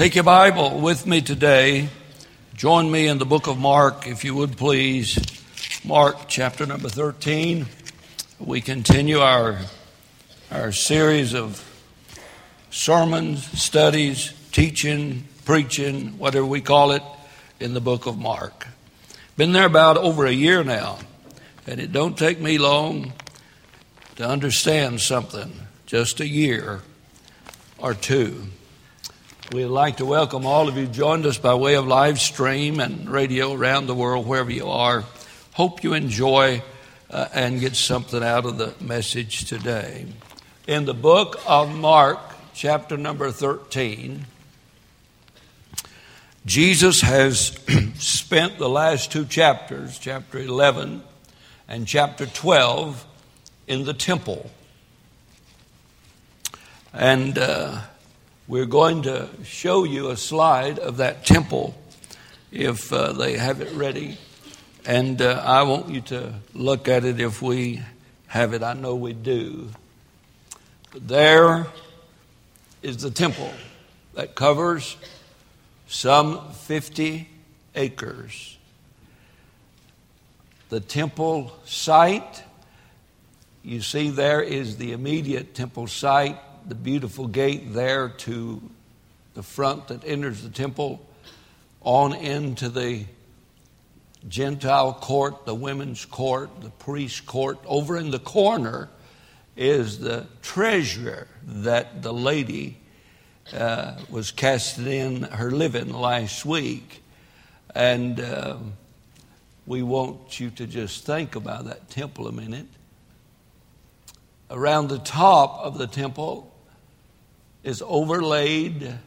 Take your Bible with me today. Join me in the book of Mark, if you would please. Mark chapter number 13. We continue our, our series of sermons, studies, teaching, preaching, whatever we call it, in the book of Mark. Been there about over a year now, and it don't take me long to understand something, just a year or two. We'd like to welcome all of you joined us by way of live stream and radio around the world, wherever you are. Hope you enjoy uh, and get something out of the message today. In the book of Mark, chapter number 13, Jesus has spent the last two chapters, chapter 11 and chapter 12, in the temple. And uh, we're going to show you a slide of that temple if uh, they have it ready. And uh, I want you to look at it if we have it. I know we do. There is the temple that covers some 50 acres. The temple site, you see, there is the immediate temple site the beautiful gate there to the front that enters the temple, on into the Gentile court, the women's court, the priest court. Over in the corner is the treasure that the lady uh, was casting in her living last week. And uh, we want you to just think about that temple a minute. Around the top of the temple is overlaid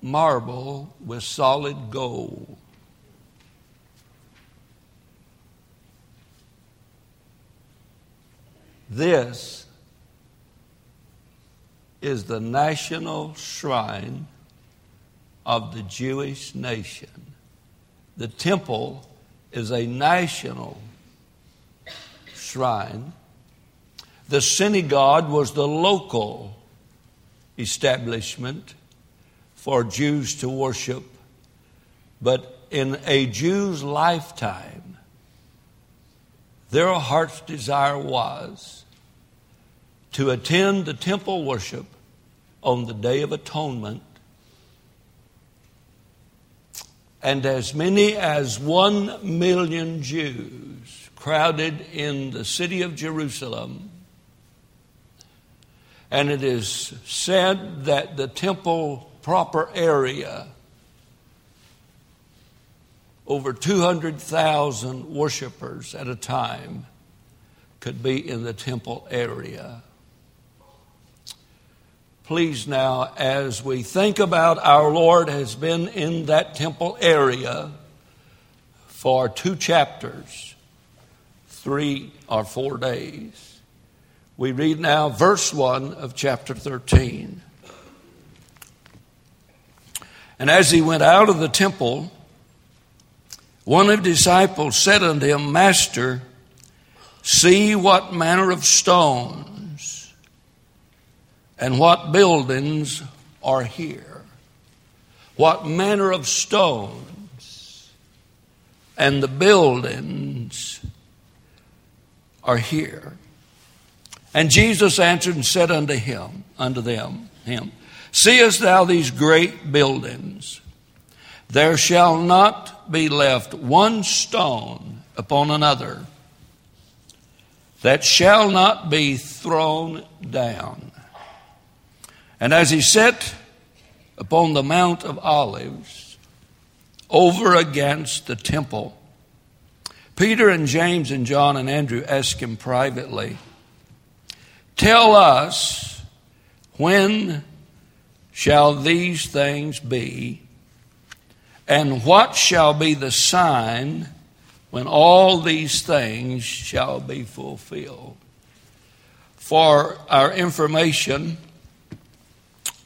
marble with solid gold. This is the national shrine of the Jewish nation. The temple is a national shrine. The synagogue was the local establishment for Jews to worship, but in a Jew's lifetime, their heart's desire was to attend the temple worship on the Day of Atonement. And as many as one million Jews crowded in the city of Jerusalem and it is said that the temple proper area, over 200,000 worshipers at a time, could be in the temple area. Please now, as we think about our Lord has been in that temple area for two chapters, three or four days. We read now verse 1 of chapter 13. And as he went out of the temple, one of the disciples said unto him, Master, see what manner of stones and what buildings are here. What manner of stones and the buildings are here. And Jesus answered and said unto him, unto them, him, Seest thou these great buildings? There shall not be left one stone upon another that shall not be thrown down. And as he sat upon the Mount of Olives, over against the temple, Peter and James and John and Andrew asked him privately, Tell us when shall these things be, and what shall be the sign when all these things shall be fulfilled? For our information,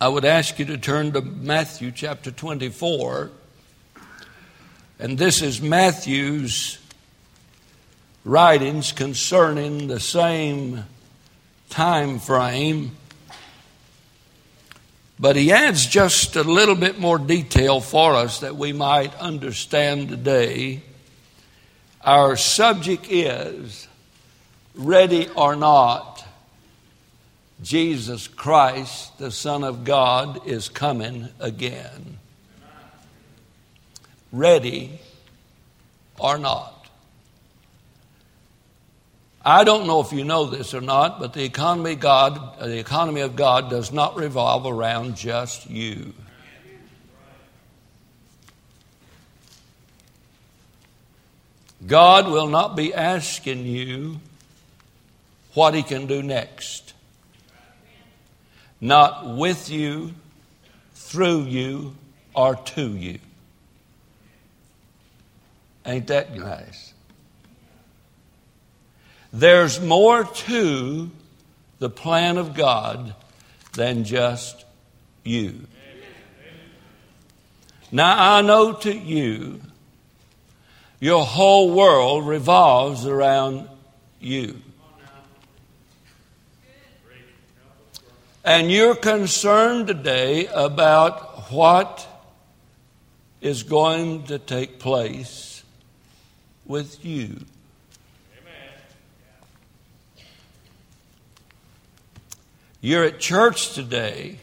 I would ask you to turn to Matthew chapter 24. And this is Matthew's writings concerning the same time frame. But he adds just a little bit more detail for us that we might understand today. Our subject is ready or not, Jesus Christ, the Son of God, is coming again. Ready or not. I don't know if you know this or not, but the economy God, uh, the economy of God does not revolve around just you. God will not be asking you what he can do next. Not with you, through you, or to you. Ain't that nice? There's more to the plan of God than just you. Now, I know to you, your whole world revolves around you. And you're concerned today about what is going to take place with you. You're at church today,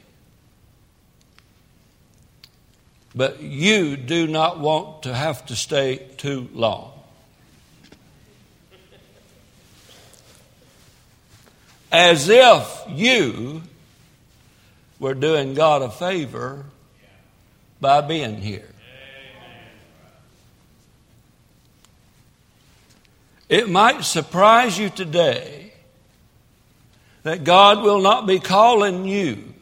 but you do not want to have to stay too long. As if you were doing God a favor by being here. It might surprise you today that God will not be calling you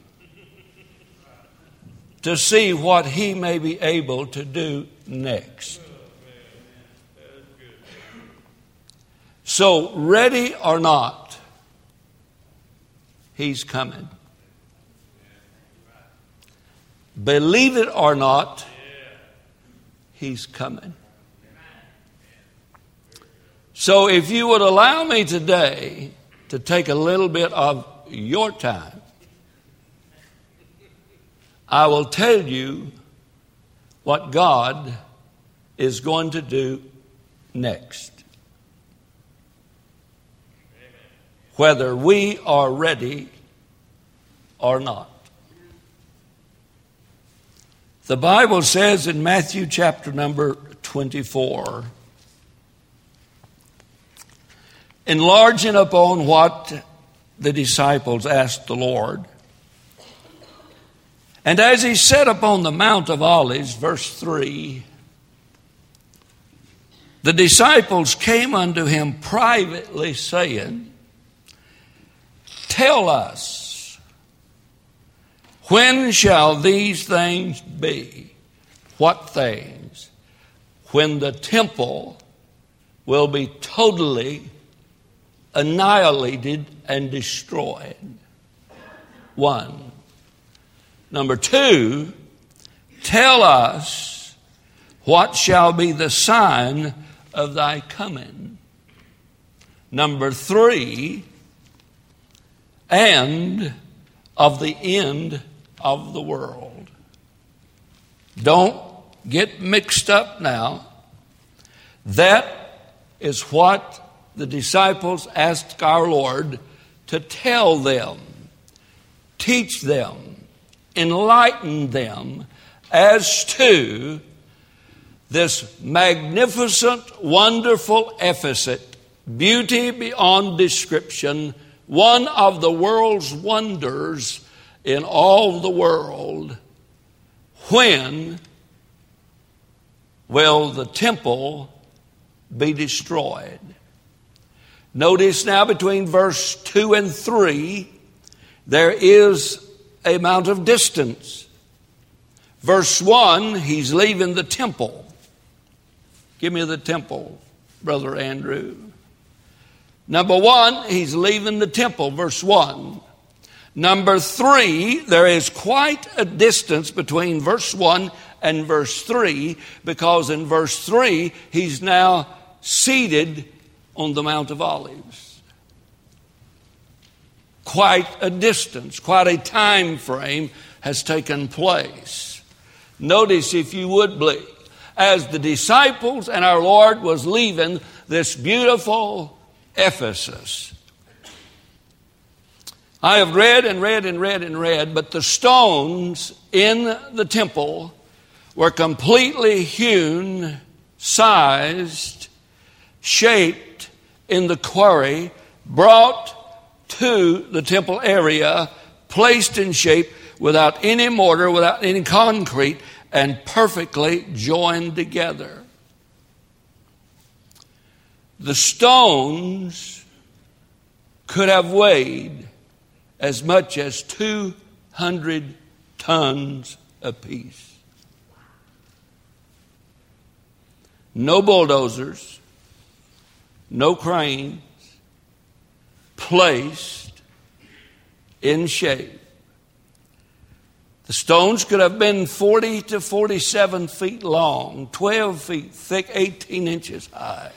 to see what He may be able to do next. So, ready or not, He's coming. Believe it or not, He's coming. So, if you would allow me today to take a little bit of your time, I will tell you what God is going to do next. Whether we are ready or not. The Bible says in Matthew chapter number 24 enlarging upon what the disciples asked the Lord. And as he sat upon the Mount of Olives, verse 3, the disciples came unto him privately, saying, Tell us, when shall these things be? What things? When the temple will be totally annihilated and destroyed. One. Number two, tell us what shall be the sign of thy coming. Number three, and of the end of the world. Don't get mixed up now. That is what the disciples asked our Lord to tell them, teach them, enlighten them as to this magnificent, wonderful edifice, beauty beyond description, one of the world's wonders in all the world. When will the temple be destroyed? Notice now between verse 2 and 3, there is a amount of distance. Verse 1, he's leaving the temple. Give me the temple, Brother Andrew. Number one, he's leaving the temple, verse 1. Number three, there is quite a distance between verse 1 and verse 3 because in verse 3, he's now seated on the Mount of Olives. Quite a distance, quite a time frame has taken place. Notice, if you would believe, as the disciples and our Lord was leaving this beautiful edifice. I have read and read and read and read, but the stones in the temple were completely hewn, sized, shaped in the quarry, brought to the temple area, placed in shape without any mortar, without any concrete, and perfectly joined together. The stones could have weighed as much as 200 tons apiece. No bulldozers, no cranes, placed in shape. The stones could have been 40 to 47 feet long, 12 feet thick, 18 inches high.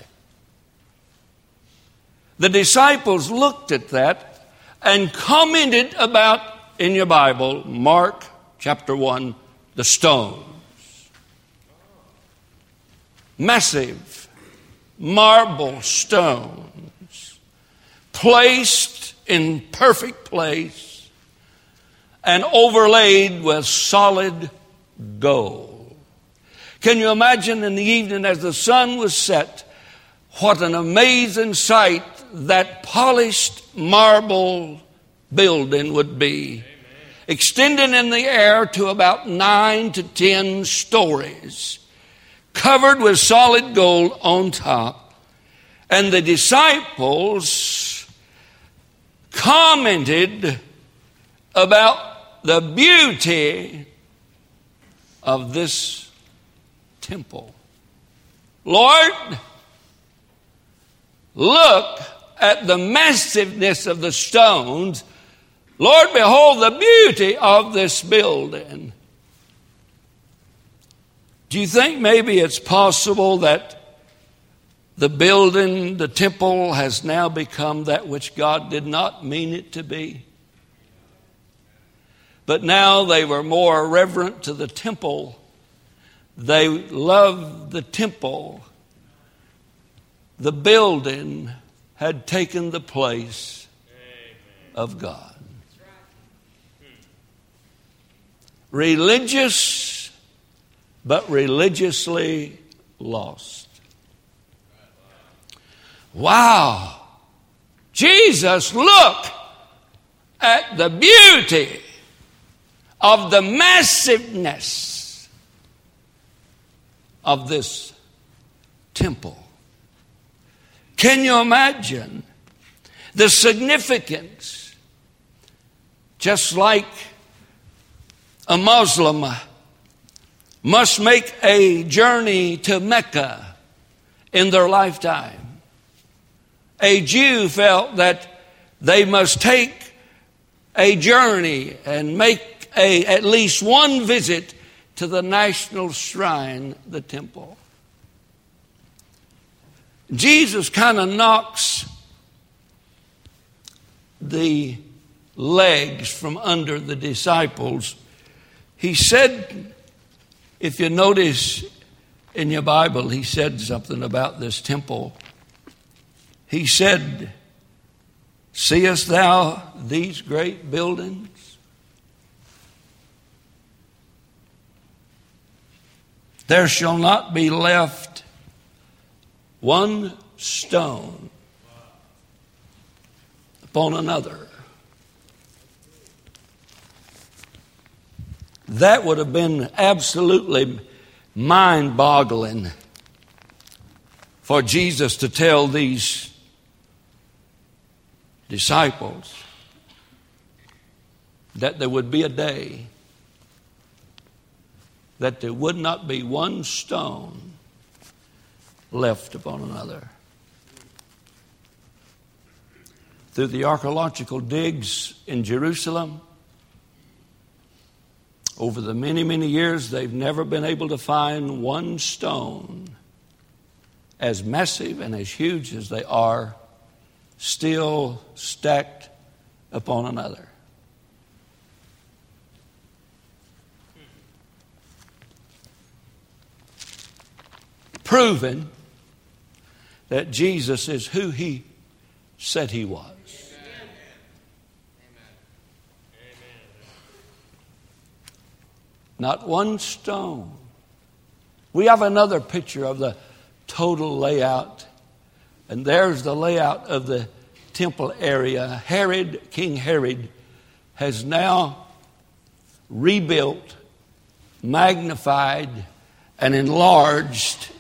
The disciples looked at that and commented about, in your Bible, Mark chapter 1, the stones. Massive marble stones placed in perfect place and overlaid with solid gold. Can you imagine in the evening as the sun was set, what an amazing sight that polished marble building would be, extending in the air to about nine to ten stories, covered with solid gold on top. And the disciples commented about the beauty of this temple. Lord, look at the massiveness of the stones. Lord, behold the beauty of this building. Do you think maybe it's possible that the building, the temple, has now become that which God did not mean it to be? But now they were more reverent to the temple. They loved the temple the building had taken the place of God. Religious, but religiously lost. Wow! Jesus, look at the beauty of the massiveness of this temple. Can you imagine the significance? Just like a Muslim uh, must make a journey to Mecca in their lifetime. A Jew felt that they must take a journey and make a, at least one visit to the national shrine, the temple. Jesus kind of knocks the legs from under the disciples. He said, if you notice in your Bible, he said something about this temple. He said, Seest thou these great buildings? There shall not be left one stone upon another. That would have been absolutely mind boggling for Jesus to tell these disciples that there would be a day that there would not be one stone left upon another. Through the archaeological digs in Jerusalem, over the many, many years, they've never been able to find one stone as massive and as huge as they are, still stacked upon another. Proving that Jesus is who he said he was. Not one stone. We have another picture of the total layout, and there's the layout of the temple area. Herod, King Herod, has now rebuilt, magnified, and enlarged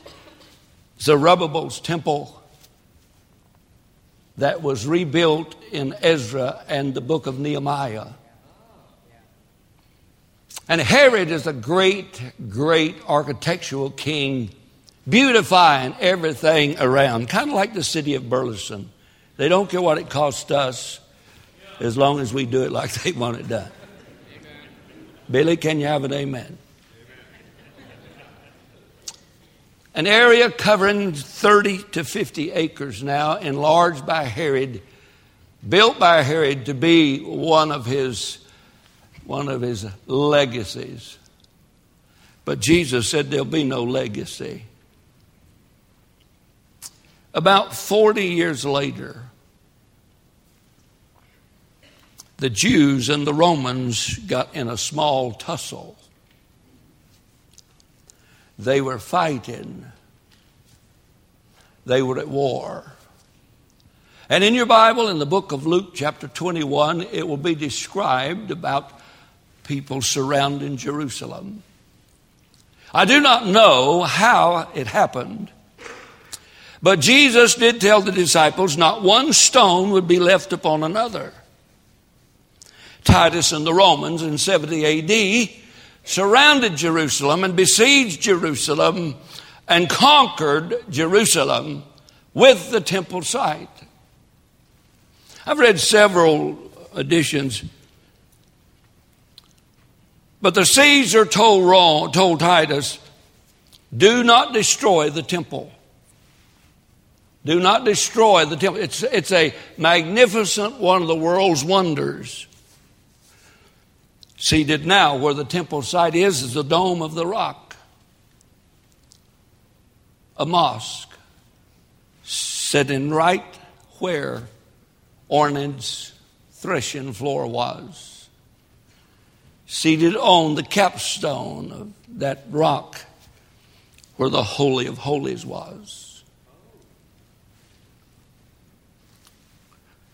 Zerubbabel's temple that was rebuilt in Ezra and the book of Nehemiah. And Herod is a great, great architectural king, beautifying everything around, kind of like the city of Burleson. They don't care what it costs us as long as we do it like they want it done. Amen. Billy, can you have an amen? An area covering 30 to 50 acres now, enlarged by Herod, built by Herod to be one of his one of his legacies. But Jesus said there'll be no legacy. About 40 years later, the Jews and the Romans got in a small tussle. They were fighting, they were at war. And in your Bible, in the book of Luke, chapter 21, it will be described about people surrounding Jerusalem. I do not know how it happened, but Jesus did tell the disciples not one stone would be left upon another. Titus and the Romans in 70 AD surrounded Jerusalem and besieged Jerusalem and conquered Jerusalem with the temple site. I've read several editions but the Caesar told, Rome, told Titus, do not destroy the temple. Do not destroy the temple. It's, it's a magnificent one of the world's wonders. Seated now where the temple site is, is the dome of the rock. A mosque sitting right where Ornan's threshing floor was seated on the capstone of that rock where the Holy of Holies was.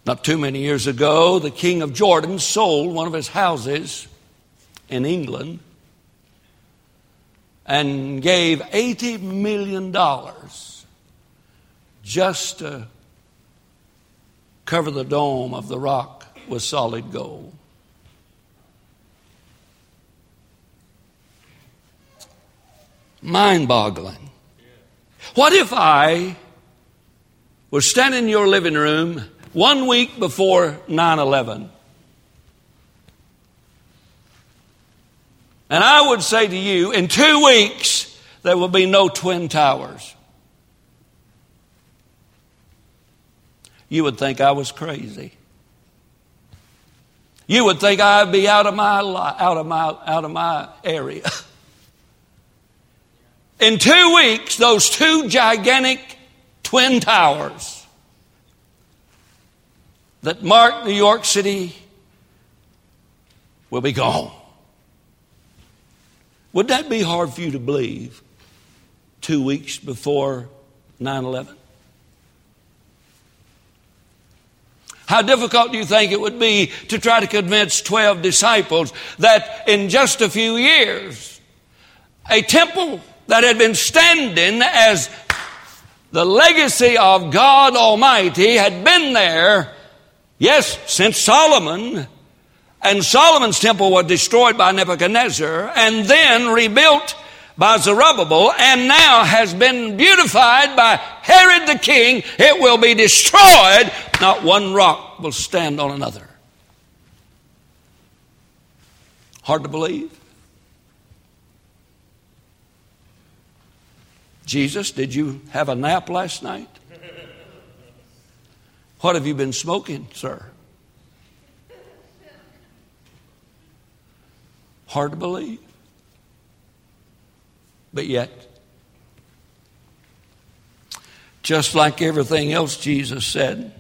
Not too many years ago, the king of Jordan sold one of his houses in England and gave $80 million just to cover the dome of the rock with solid gold. Mind boggling. What if I was standing in your living room one week before 9 11? And I would say to you, in two weeks, there will be no Twin Towers. You would think I was crazy. You would think I'd be out of my, out of my, out of my area. In two weeks, those two gigantic twin towers that mark New York City will be gone. Would that be hard for you to believe two weeks before 9 11? How difficult do you think it would be to try to convince 12 disciples that in just a few years, a temple that had been standing as the legacy of God Almighty had been there, yes, since Solomon. And Solomon's temple was destroyed by Nebuchadnezzar and then rebuilt by Zerubbabel and now has been beautified by Herod the king. It will be destroyed. Not one rock will stand on another. Hard to believe. Jesus, did you have a nap last night? What have you been smoking, sir? Hard to believe. But yet, Just like everything else Jesus said.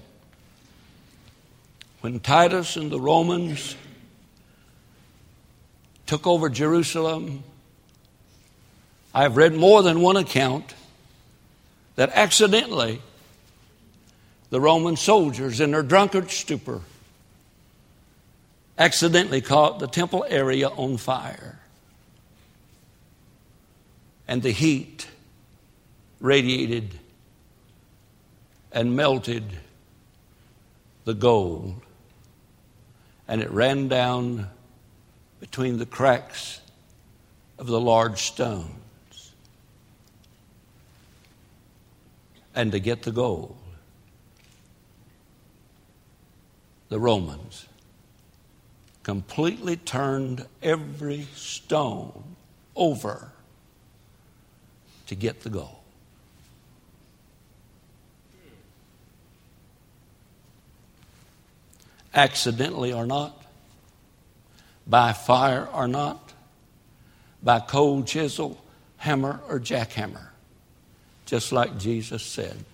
When Titus and the Romans took over Jerusalem, I've read more than one account that accidentally the Roman soldiers, in their drunkard stupor, accidentally caught the temple area on fire. And the heat radiated and melted the gold. And it ran down between the cracks of the large stones. And to get the gold, the Romans completely turned every stone over to get the gold. Accidentally or not, by fire or not, by cold chisel, hammer, or jackhammer, just like Jesus said.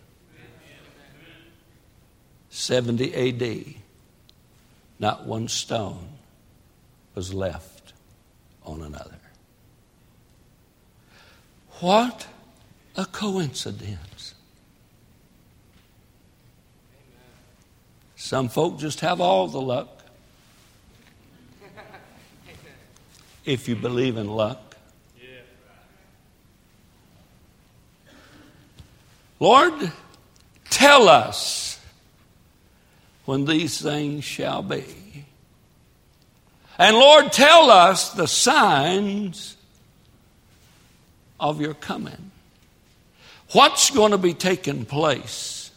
70 AD, not one stone was left on another. What a coincidence. Some folk just have all the luck. If you believe in luck. Lord, tell us when these things shall be. And Lord, tell us the signs of your coming. What's going to be taking place?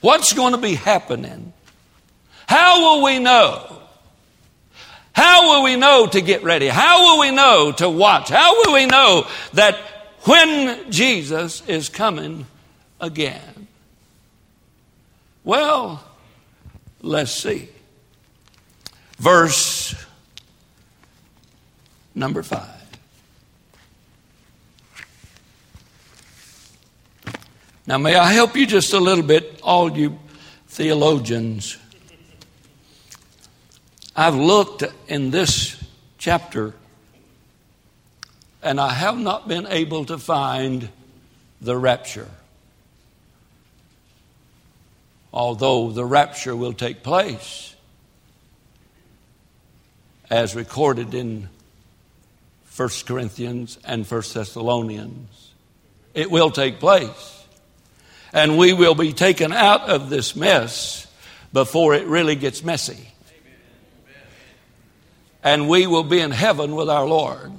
What's going to be happening? How will we know? How will we know to get ready? How will we know to watch? How will we know that when Jesus is coming again? Well, let's see. Verse number five. Now, may I help you just a little bit, all you theologians? I've looked in this chapter and I have not been able to find the rapture. Although the rapture will take place as recorded in 1 Corinthians and 1 Thessalonians. It will take place. And we will be taken out of this mess before it really gets messy. And we will be in heaven with our Lord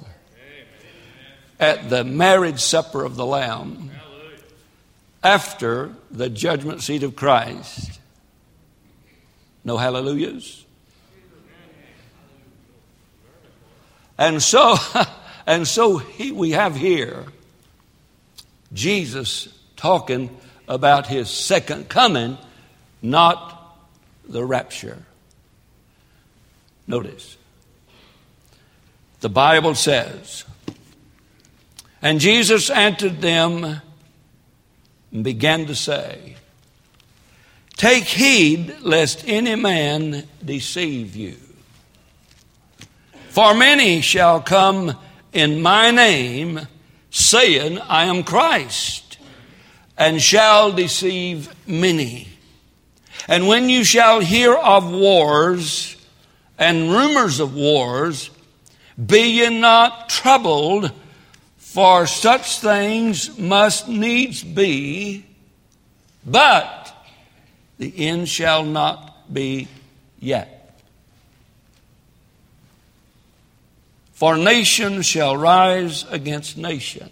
at the marriage supper of the Lamb after the judgment seat of Christ. No hallelujahs? And so, and so he, we have here Jesus talking about his second coming, not the rapture. Notice, the Bible says, and Jesus answered them and began to say, Take heed lest any man deceive you. For many shall come in my name, saying, I am Christ, and shall deceive many. And when you shall hear of wars and rumors of wars, be ye not troubled, for such things must needs be, but the end shall not be yet. For nation shall rise against nation.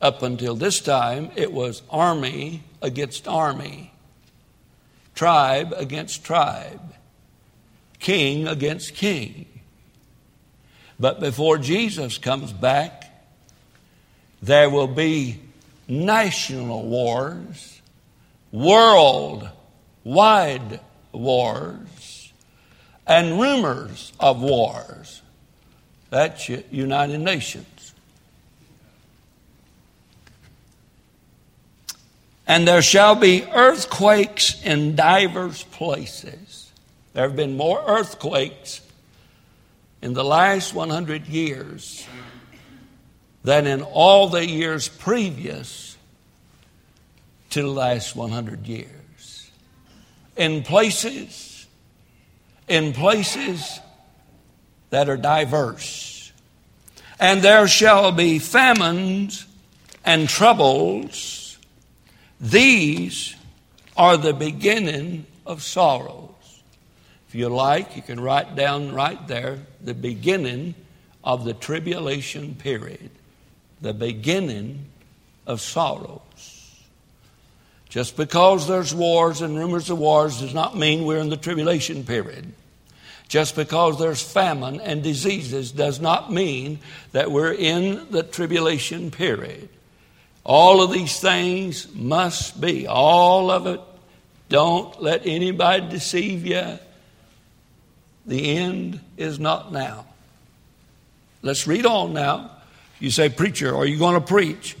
Up until this time, it was army against army, tribe against tribe, king against king. But before Jesus comes back, there will be national wars, world wide wars, and rumors of wars. That's United Nations. And there shall be earthquakes in divers places. There have been more earthquakes in the last 100 years than in all the years previous to the last 100 years. In places, in places that are diverse. And there shall be famines and troubles. These are the beginning of sorrows. If you like, you can write down right there the beginning of the tribulation period, the beginning of sorrows. Just because there's wars and rumors of wars does not mean we're in the tribulation period. Just because there's famine and diseases does not mean that we're in the tribulation period. All of these things must be, all of it. Don't let anybody deceive you. The end is not now. Let's read on now. You say, Preacher, are you going to preach?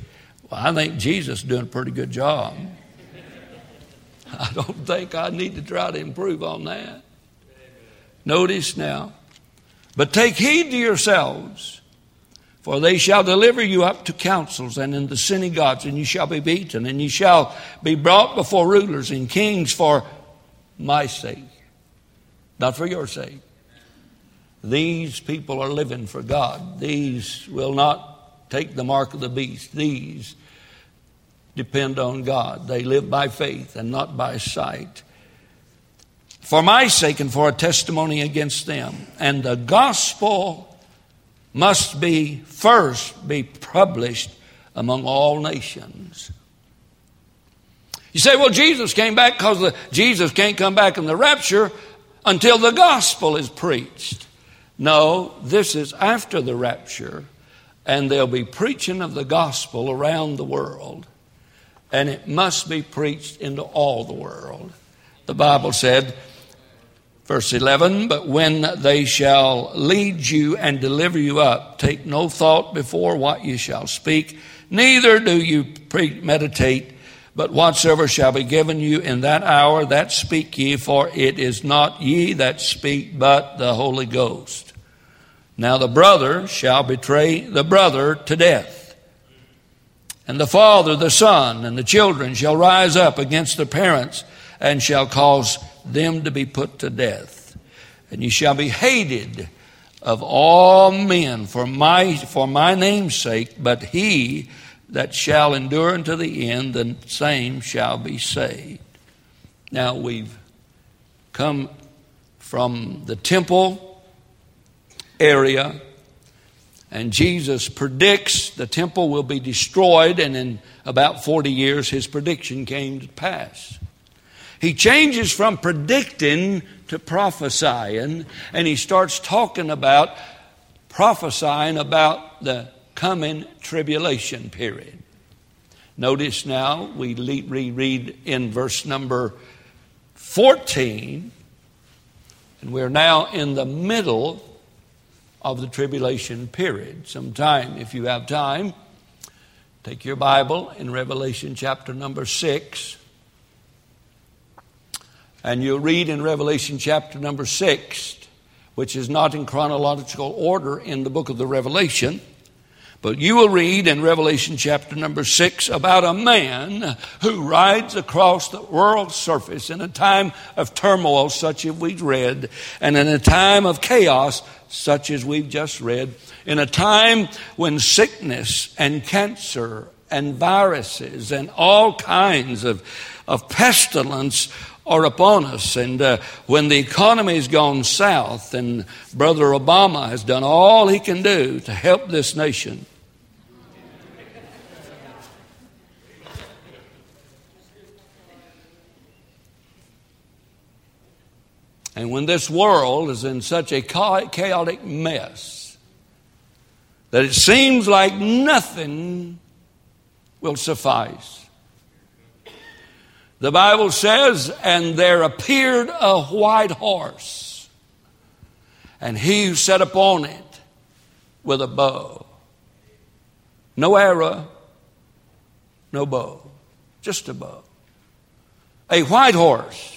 Well, I think Jesus is doing a pretty good job. I don't think I need to try to improve on that. Notice now. But take heed to yourselves, for they shall deliver you up to councils and in the synagogues, and you shall be beaten, and you shall be brought before rulers and kings for my sake, not for your sake. These people are living for God. These will not take the mark of the beast. These depend on God. They live by faith and not by sight for my sake and for a testimony against them. And the gospel must be first be published among all nations. You say, well, Jesus came back because Jesus can't come back in the rapture until the gospel is preached. No, this is after the rapture, and they'll be preaching of the gospel around the world, and it must be preached into all the world. The Bible said, Verse 11, but when they shall lead you and deliver you up, take no thought before what you shall speak, neither do you premeditate, but whatsoever shall be given you in that hour, that speak ye, for it is not ye that speak, but the Holy Ghost. Now the brother shall betray the brother to death, and the father the son, and the children shall rise up against the parents, and shall cause them to be put to death. And ye shall be hated of all men for my, for my name's sake, but he that shall endure unto the end, the same shall be saved. Now we've come from the temple area, and Jesus predicts the temple will be destroyed, and in about 40 years, his prediction came to pass. He changes from predicting to prophesying, and he starts talking about prophesying about the coming tribulation period. Notice now we reread in verse number 14, and we're now in the middle of the tribulation period. Sometime, if you have time, take your Bible in Revelation chapter number 6. And you'll read in Revelation chapter number 6, which is not in chronological order in the book of the Revelation. But you will read in Revelation chapter number 6 about a man who rides across the world's surface in a time of turmoil, such as we've read, and in a time of chaos, such as we've just read, in a time when sickness and cancer and viruses and all kinds of, of pestilence are upon us. And uh, when the economy has gone south, and Brother Obama has done all he can do to help this nation. And when this world is in such a chaotic mess that it seems like nothing will suffice. The Bible says, and there appeared a white horse, and he who sat upon it with a bow. No arrow, no bow. just a bow. A white horse.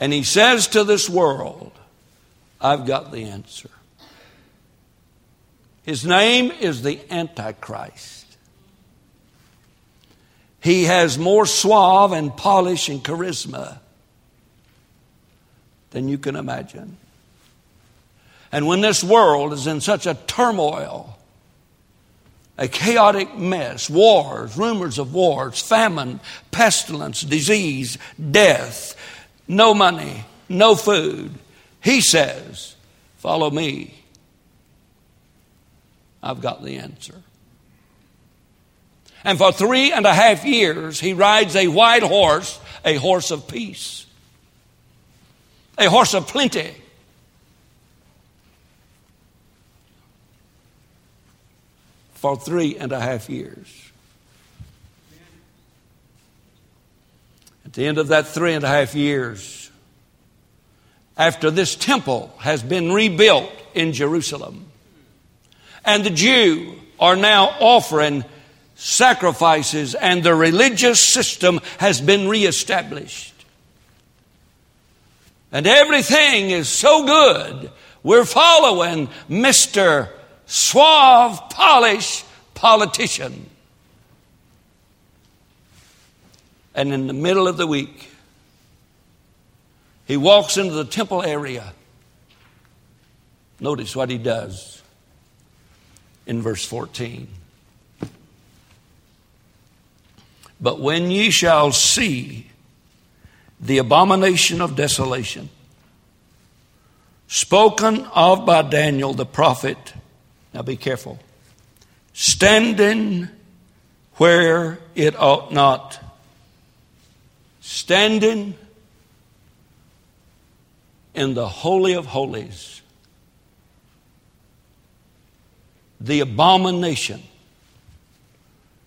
And he says to this world, I've got the answer. His name is the Antichrist. He has more suave and polish and charisma than you can imagine. And when this world is in such a turmoil, a chaotic mess, wars, rumors of wars, famine, pestilence, disease, death, no money, no food, he says, Follow me. I've got the answer. And for three and a half years, he rides a white horse, a horse of peace, a horse of plenty. For three and a half years. At the end of that three and a half years, after this temple has been rebuilt in Jerusalem, and the Jew are now offering sacrifices, and the religious system has been reestablished. And everything is so good. We're following Mr. Suave, Polish politician. And in the middle of the week, he walks into the temple area. Notice what he does in verse 14. But when ye shall see the abomination of desolation, spoken of by Daniel the prophet, now be careful, standing where it ought not, standing in the Holy of Holies, the abomination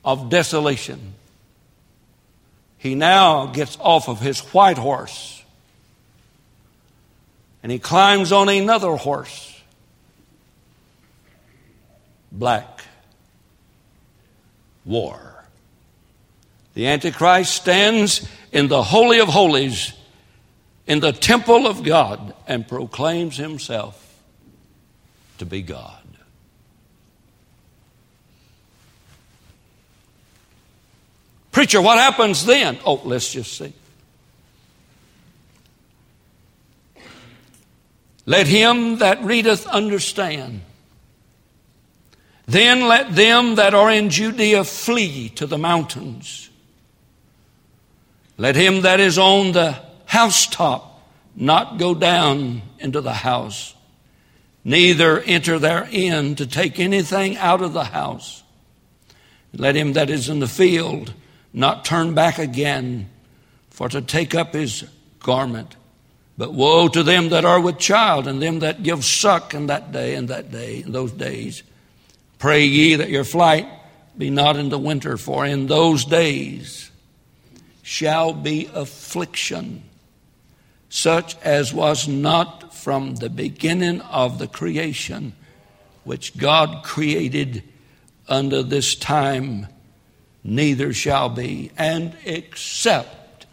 of desolation he now gets off of his white horse and he climbs on another horse, black, war. The Antichrist stands in the Holy of Holies in the temple of God and proclaims himself to be God. Preacher, what happens then? Oh, let's just see. Let him that readeth understand. Then let them that are in Judea flee to the mountains. Let him that is on the housetop not go down into the house, neither enter therein to take anything out of the house. Let him that is in the field not turn back again for to take up his garment. But woe to them that are with child and them that give suck in that day and that day, in those days. Pray ye that your flight be not in the winter, for in those days shall be affliction, such as was not from the beginning of the creation, which God created under this time neither shall be. And except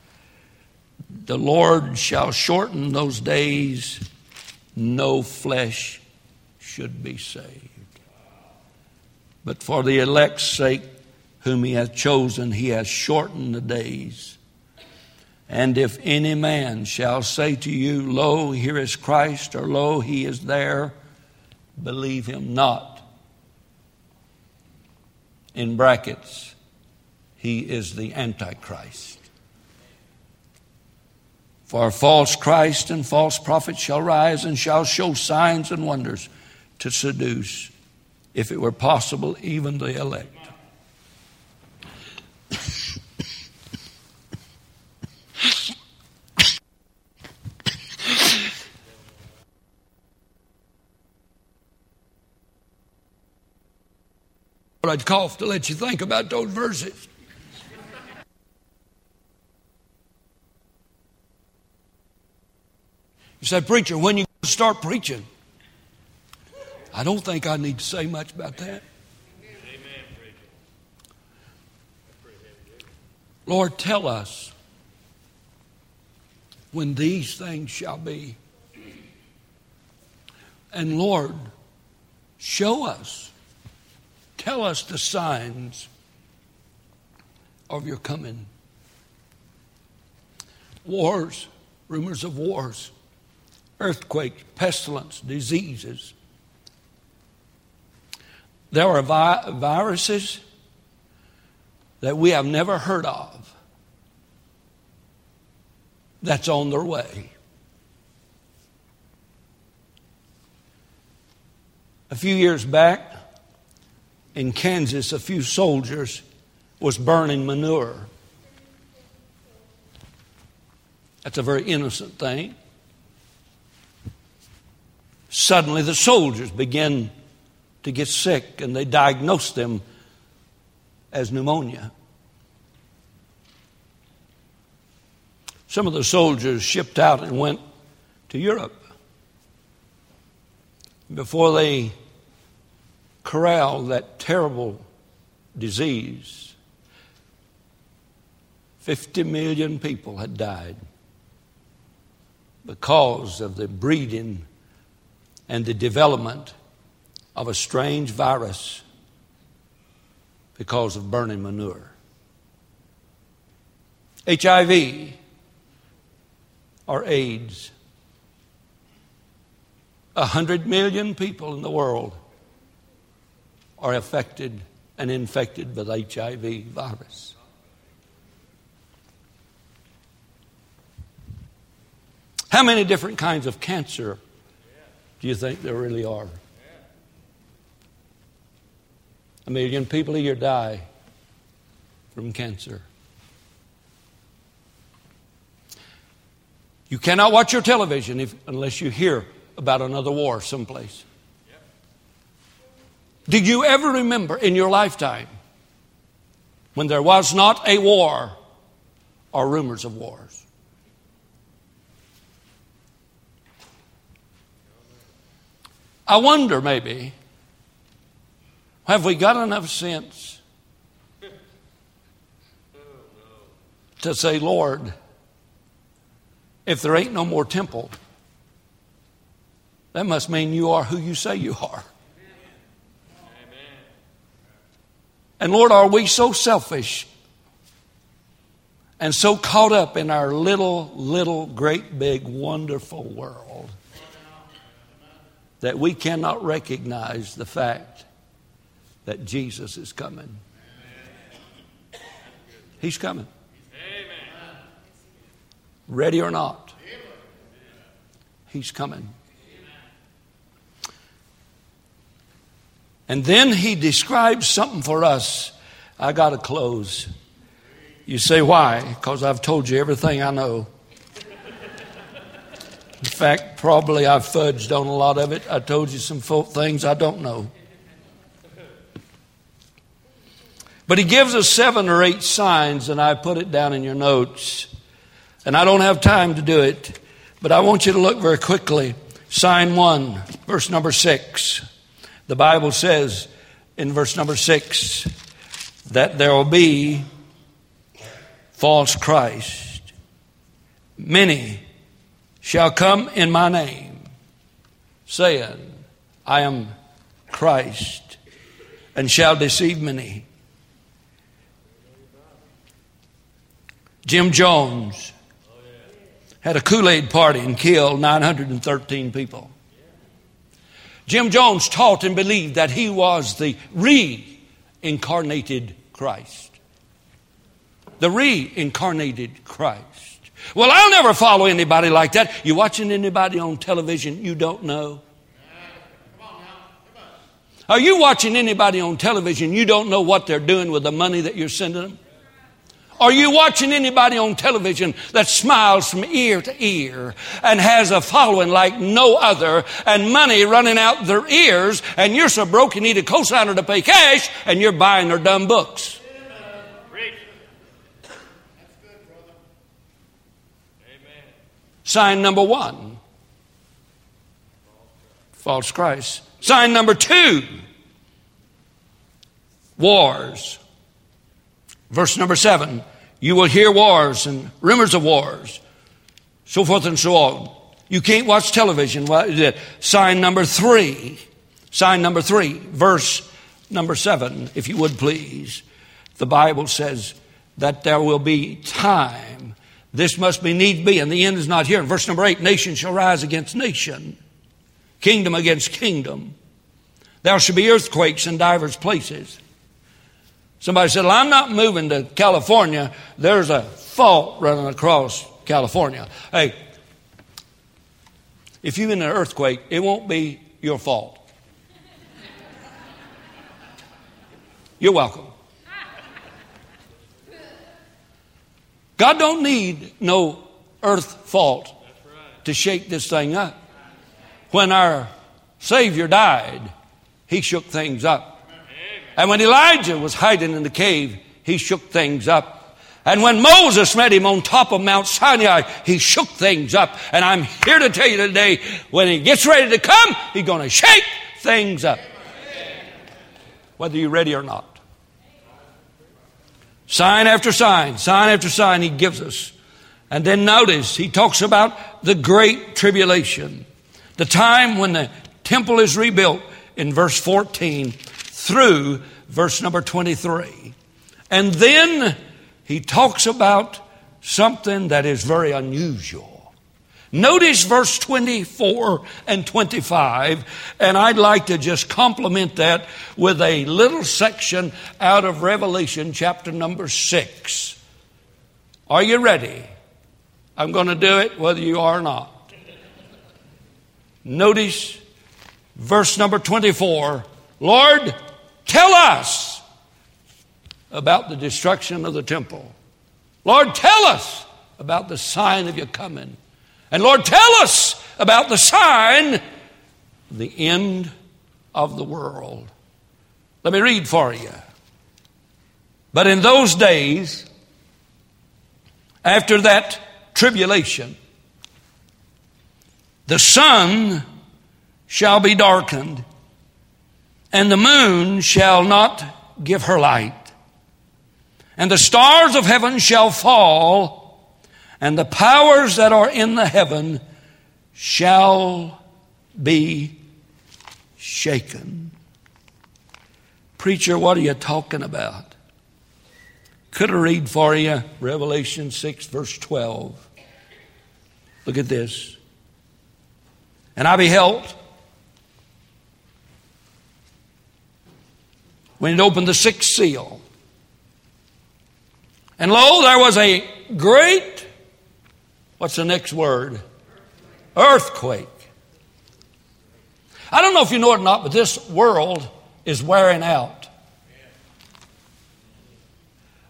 the Lord shall shorten those days, no flesh should be saved. But for the elect's sake, whom he hath chosen, he hath shortened the days. And if any man shall say to you, Lo, here is Christ, or Lo, he is there, believe him not. In brackets, he is the Antichrist. For false Christ and false prophets shall rise and shall show signs and wonders to seduce, if it were possible, even the elect. I'd cough to let you think about those verses. You say, Preacher, when you start preaching? I don't think I need to say much about that. Lord, tell us when these things shall be. And Lord, show us, tell us the signs of your coming. Wars, rumors of wars, earthquakes, pestilence, diseases. There are vi- viruses that we have never heard of that's on their way. A few years back in Kansas, a few soldiers was burning manure. That's a very innocent thing. Suddenly, the soldiers began to get sick, and they diagnosed them as pneumonia. Some of the soldiers shipped out and went to Europe. Before they corralled that terrible disease, 50 million people had died because of the breeding and the development of a strange virus because of burning manure. HIV or AIDS. A hundred million people in the world are affected and infected with HIV virus. How many different kinds of cancer do you think there really are? A million people a year die from cancer. You cannot watch your television if, unless you hear about another war someplace. Did you ever remember in your lifetime when there was not a war or rumors of wars? I wonder maybe have we got enough sense to say, Lord, if there ain't no more temple, that must mean you are who you say you are. And Lord, are we so selfish and so caught up in our little, little, great, big, wonderful world that we cannot recognize the fact that Jesus is coming. He's coming. Ready or not, He's coming. And then He describes something for us. I got to close. You say, why? Because I've told you everything I know. In fact, probably I've fudged on a lot of it. I told you some things I don't know. But he gives us seven or eight signs, and I put it down in your notes. And I don't have time to do it, but I want you to look very quickly. Sign one, verse number six. The Bible says in verse number six that there will be false Christ. Many shall come in my name, saying, I am Christ, and shall deceive many. Jim Jones had a Kool Aid party and killed 913 people. Jim Jones taught and believed that he was the reincarnated Christ. The reincarnated Christ. Well, I'll never follow anybody like that. You watching anybody on television you don't know? Are you watching anybody on television you don't know what they're doing with the money that you're sending them? Are you watching anybody on television that smiles from ear to ear and has a following like no other and money running out their ears and you're so broke you need a cosigner to pay cash and you're buying their dumb books? Sign number one false Christ. Sign number two wars. Verse number seven You will hear wars and rumors of wars, so forth and so on. You can't watch television. Sign number three. Sign number three, verse number seven, if you would please. The Bible says that there will be time. This must be need be, and the end is not here. In verse number eight, nation shall rise against nation, kingdom against kingdom. There shall be earthquakes in divers places. Somebody said, Well, I'm not moving to California. There's a fault running across California. Hey, if you're in an earthquake, it won't be your fault. You're welcome. God don't need no earth fault to shake this thing up. When our Savior died, he shook things up. And when Elijah was hiding in the cave, he shook things up. And when Moses met him on top of Mount Sinai, he shook things up. And I'm here to tell you today, when he gets ready to come, he's going to shake things up. Whether you're ready or not. Sign after sign, sign after sign he gives us. And then notice, he talks about the great tribulation. The time when the temple is rebuilt in verse 14 through verse number 23. And then he talks about something that is very unusual. Notice verse 24 and 25, and I'd like to just complement that with a little section out of Revelation chapter number 6. Are you ready? I'm going to do it whether you are or not. Notice verse number 24 Lord, tell us about the destruction of the temple. Lord, tell us about the sign of your coming. And Lord, tell us about the sign, the end of the world. Let me read for you. But in those days, after that tribulation, the sun shall be darkened, and the moon shall not give her light, and the stars of heaven shall fall, and the powers that are in the heaven shall be shaken. Preacher, what are you talking about? Could I read for you Revelation 6, verse 12? Look at this. And I beheld when it opened the sixth seal. And lo, there was a great, what's the next word? Earthquake. I don't know if you know it or not, but this world is wearing out.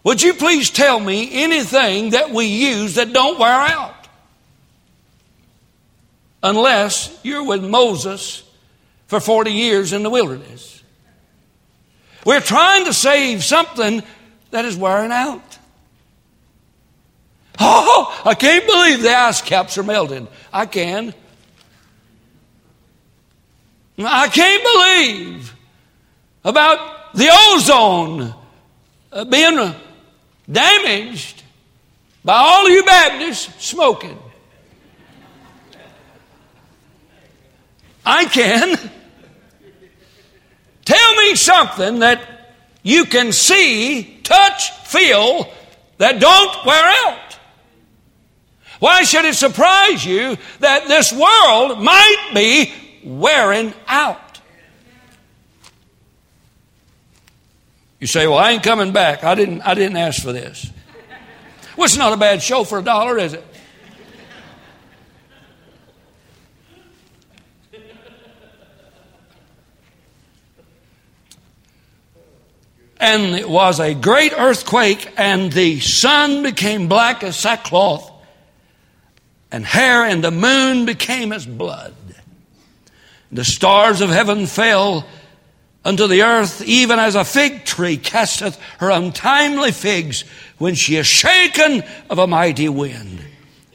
Would you please tell me anything that we use that don't wear out? Unless you're with Moses for 40 years in the wilderness. We're trying to save something that is wearing out. Oh, I can't believe the ice caps are melting. I can. I can't believe about the ozone uh, being damaged by all of you Baptists smoking. I can. Tell me something that you can see, touch, feel that don't wear out. Why should it surprise you that this world might be wearing out? You say, "Well, I ain't coming back. I didn't I didn't ask for this." Well, it's not a bad show for a dollar, is it? And it was a great earthquake, and the sun became black as sackcloth, and hair, and the moon became as blood. The stars of heaven fell unto the earth, even as a fig tree casteth her untimely figs when she is shaken of a mighty wind.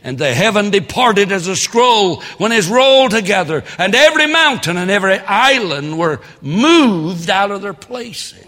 And the heaven departed as a scroll when it's rolled together, and every mountain and every island were moved out of their places.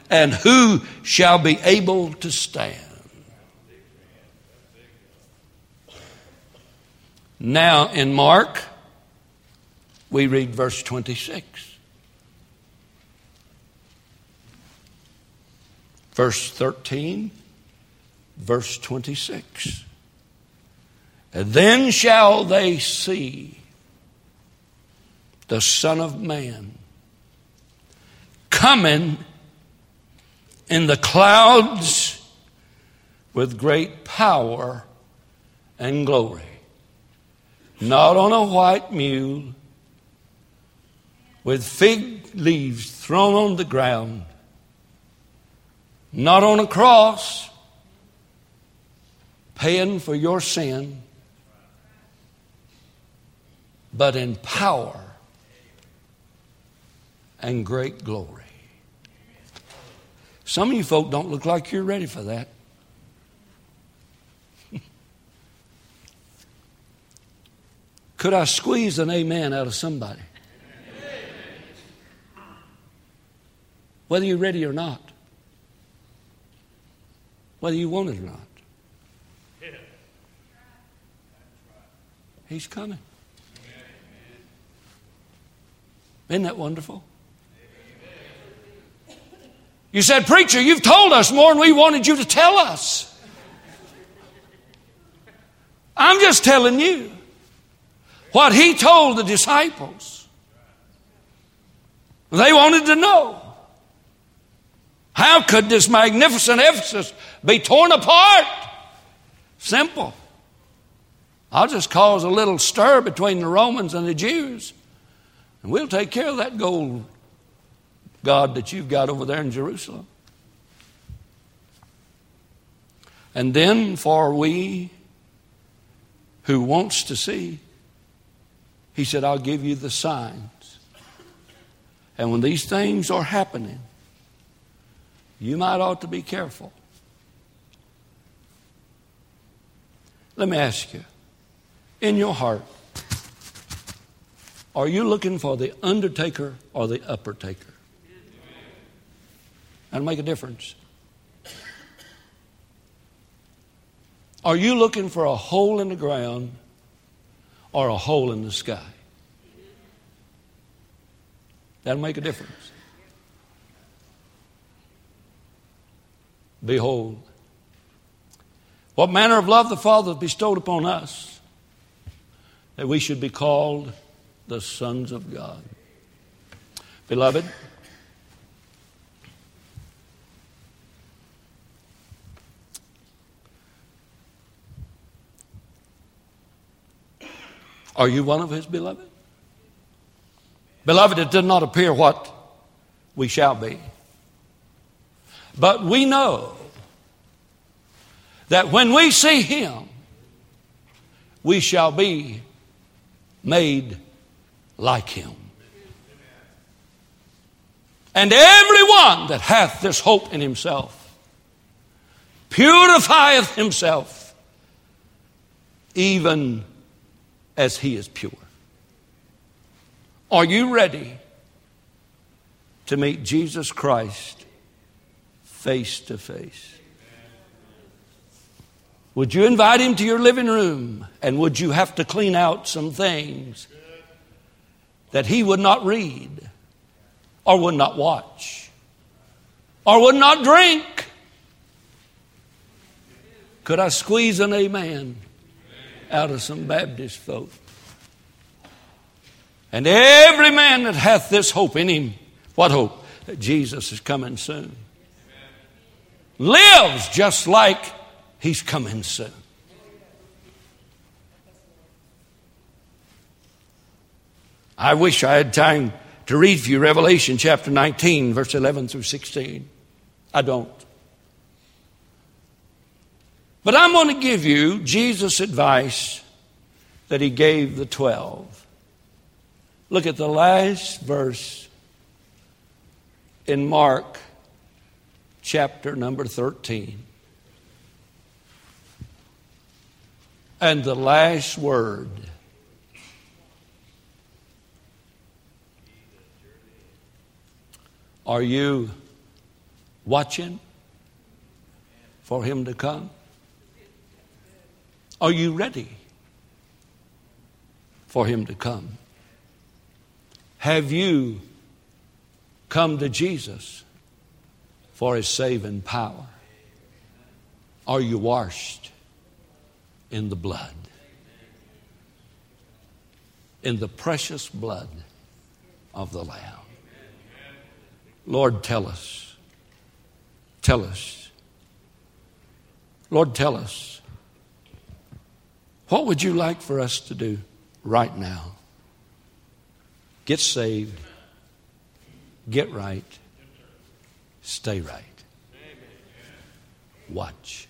and who shall be able to stand? Now, in Mark, we read verse 26. Verse 13, verse 26. And then shall they see the Son of Man coming in the clouds with great power and glory. Not on a white mule, with fig leaves thrown on the ground, not on a cross, paying for your sin, but in power and great glory. Some of you folk don't look like you're ready for that. Could I squeeze an amen out of somebody? Whether you're ready or not. Whether you want it or not. He's coming. Isn't that wonderful? You said, Preacher, you've told us more than we wanted you to tell us. I'm just telling you what he told the disciples. They wanted to know. How could this magnificent edifice be torn apart? Simple. I'll just cause a little stir between the Romans and the Jews, and we'll take care of that gold God that you've got over there in Jerusalem. And then for we who wants to see, he said, I'll give you the signs. And when these things are happening, you might ought to be careful. Let me ask you, in your heart, are you looking for the undertaker or the upper taker? That'll make a difference. Are you looking for a hole in the ground or a hole in the sky? That'll make a difference. Behold, what manner of love the Father bestowed upon us that we should be called the sons of God. Beloved, Are you one of his beloved? Beloved, it does not appear what we shall be. But we know that when we see him, we shall be made like him. And everyone that hath this hope in himself purifieth himself, even as he is pure. Are you ready to meet Jesus Christ face to face? Would you invite him to your living room and would you have to clean out some things that he would not read or would not watch or would not drink? Could I squeeze an amen? Out of some Baptist folk. And every man that hath this hope in him, what hope? That Jesus is coming soon. Lives just like he's coming soon. I wish I had time to read for you Revelation chapter 19, verse 11 through 16. I don't. But I'm going to give you Jesus' advice that he gave the 12. Look at the last verse in Mark chapter number 13. And the last word. Are you watching for him to come? Are you ready for him to come? Have you come to Jesus for his saving power? Are you washed in the blood? In the precious blood of the Lamb. Lord, tell us. Tell us. Lord, tell us. What would you like for us to do right now? Get saved, get right, stay right. Watch.